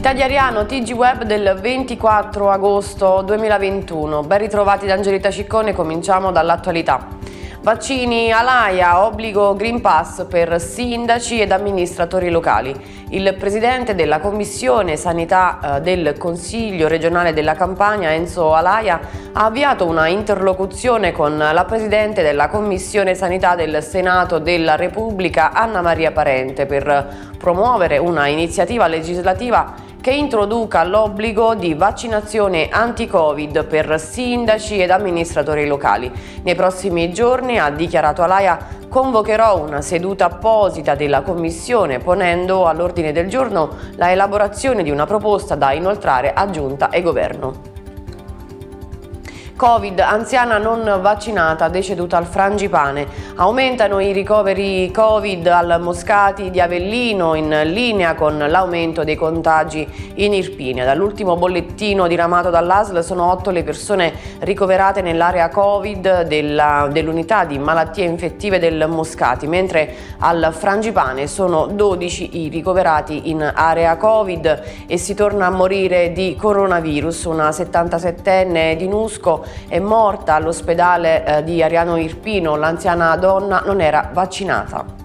Di Ariano, TG Web del 24 agosto 2021. Ben ritrovati da Angelita Ciccone, cominciamo dall'attualità. Vaccini Alaia, obbligo Green Pass per sindaci ed amministratori locali. Il presidente della Commissione Sanità eh, del Consiglio regionale della Campania, Enzo Alaia, ha avviato una interlocuzione con la presidente della Commissione Sanità del Senato della Repubblica, Anna Maria Parente, per promuovere una iniziativa legislativa che introduca l'obbligo di vaccinazione anti-Covid per sindaci ed amministratori locali. Nei prossimi giorni, ha dichiarato Alaia, convocherò una seduta apposita della Commissione ponendo all'ordine del giorno la elaborazione di una proposta da inoltrare a Giunta e Governo. Covid, anziana non vaccinata deceduta al frangipane. Aumentano i ricoveri Covid al Moscati di Avellino in linea con l'aumento dei contagi in Irpinia. Dall'ultimo bollettino diramato dall'ASL sono otto le persone ricoverate nell'area Covid dell'unità di malattie infettive del Moscati, mentre al frangipane sono 12 i ricoverati in area Covid e si torna a morire di coronavirus. Una 77enne di Nusco è morta all'ospedale eh, di Ariano Irpino, l'anziana donna non era vaccinata.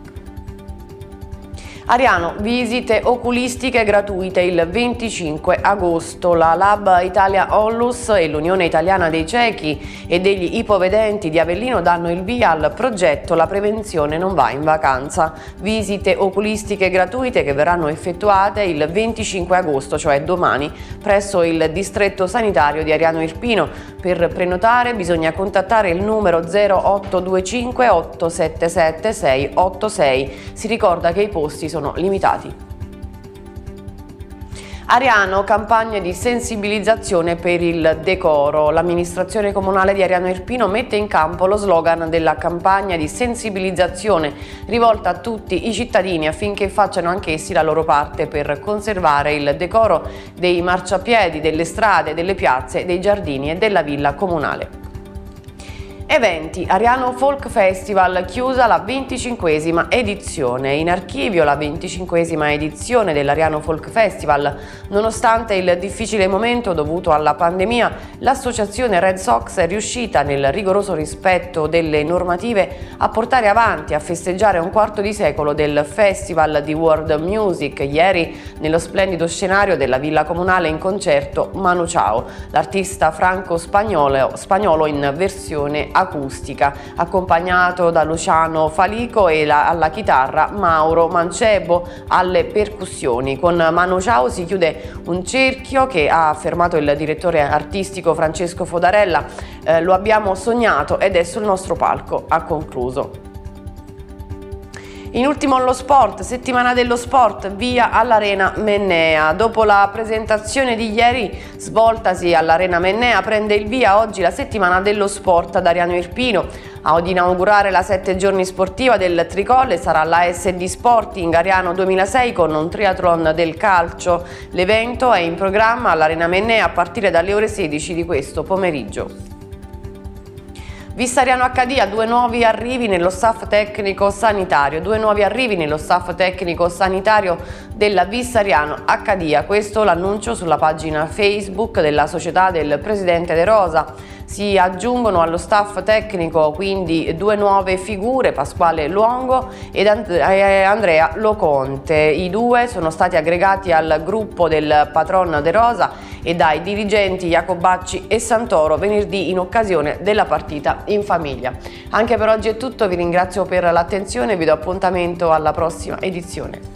Ariano, visite oculistiche gratuite il 25 agosto. La Lab Italia Onlus e l'Unione Italiana dei Ciechi e degli Ipovedenti di Avellino danno il via al progetto La prevenzione non va in vacanza. Visite oculistiche gratuite che verranno effettuate il 25 agosto, cioè domani, presso il distretto sanitario di Ariano Irpino. Per prenotare bisogna contattare il numero 0825 877 686. Si ricorda che i posti sono limitati. Ariano, campagne di sensibilizzazione per il decoro. L'amministrazione comunale di Ariano Irpino mette in campo lo slogan della campagna di sensibilizzazione rivolta a tutti i cittadini affinché facciano anch'essi la loro parte per conservare il decoro dei marciapiedi, delle strade, delle piazze, dei giardini e della villa comunale. Eventi, Ariano Folk Festival chiusa la 25esima edizione. In archivio la 25esima edizione dell'Ariano Folk Festival. Nonostante il difficile momento dovuto alla pandemia, l'associazione Red Sox è riuscita nel rigoroso rispetto delle normative a portare avanti, a festeggiare un quarto di secolo del Festival di World Music. Ieri nello splendido scenario della Villa Comunale in concerto Manu Ciao, l'artista franco-spagnolo spagnolo in versione acustica, accompagnato da Luciano Falico e la, alla chitarra Mauro Mancebo alle percussioni. Con Mano Ciao si chiude un cerchio che ha affermato il direttore artistico Francesco Fodarella, eh, lo abbiamo sognato ed è sul nostro palco, ha concluso. In ultimo allo sport, settimana dello sport, via all'Arena Mennea. Dopo la presentazione di ieri, svoltasi all'Arena Mennea, prende il via oggi la settimana dello sport ad Ariano Irpino. Ad inaugurare la sette giorni sportiva del Tricolle sarà la SD Sporting Ariano 2006 con un triathlon del calcio. L'evento è in programma all'Arena Mennea a partire dalle ore 16 di questo pomeriggio. Vissariano HD due nuovi arrivi nello staff tecnico sanitario, due nuovi arrivi nello staff tecnico sanitario della Vissariano Accadia, questo l'annuncio sulla pagina Facebook della società del presidente De Rosa. Si aggiungono allo staff tecnico quindi due nuove figure, Pasquale Luongo ed eh, Andrea Loconte. I due sono stati aggregati al gruppo del patron De Rosa e dai dirigenti Jacobacci e Santoro venerdì in occasione della partita in famiglia. Anche per oggi è tutto, vi ringrazio per l'attenzione e vi do appuntamento alla prossima edizione.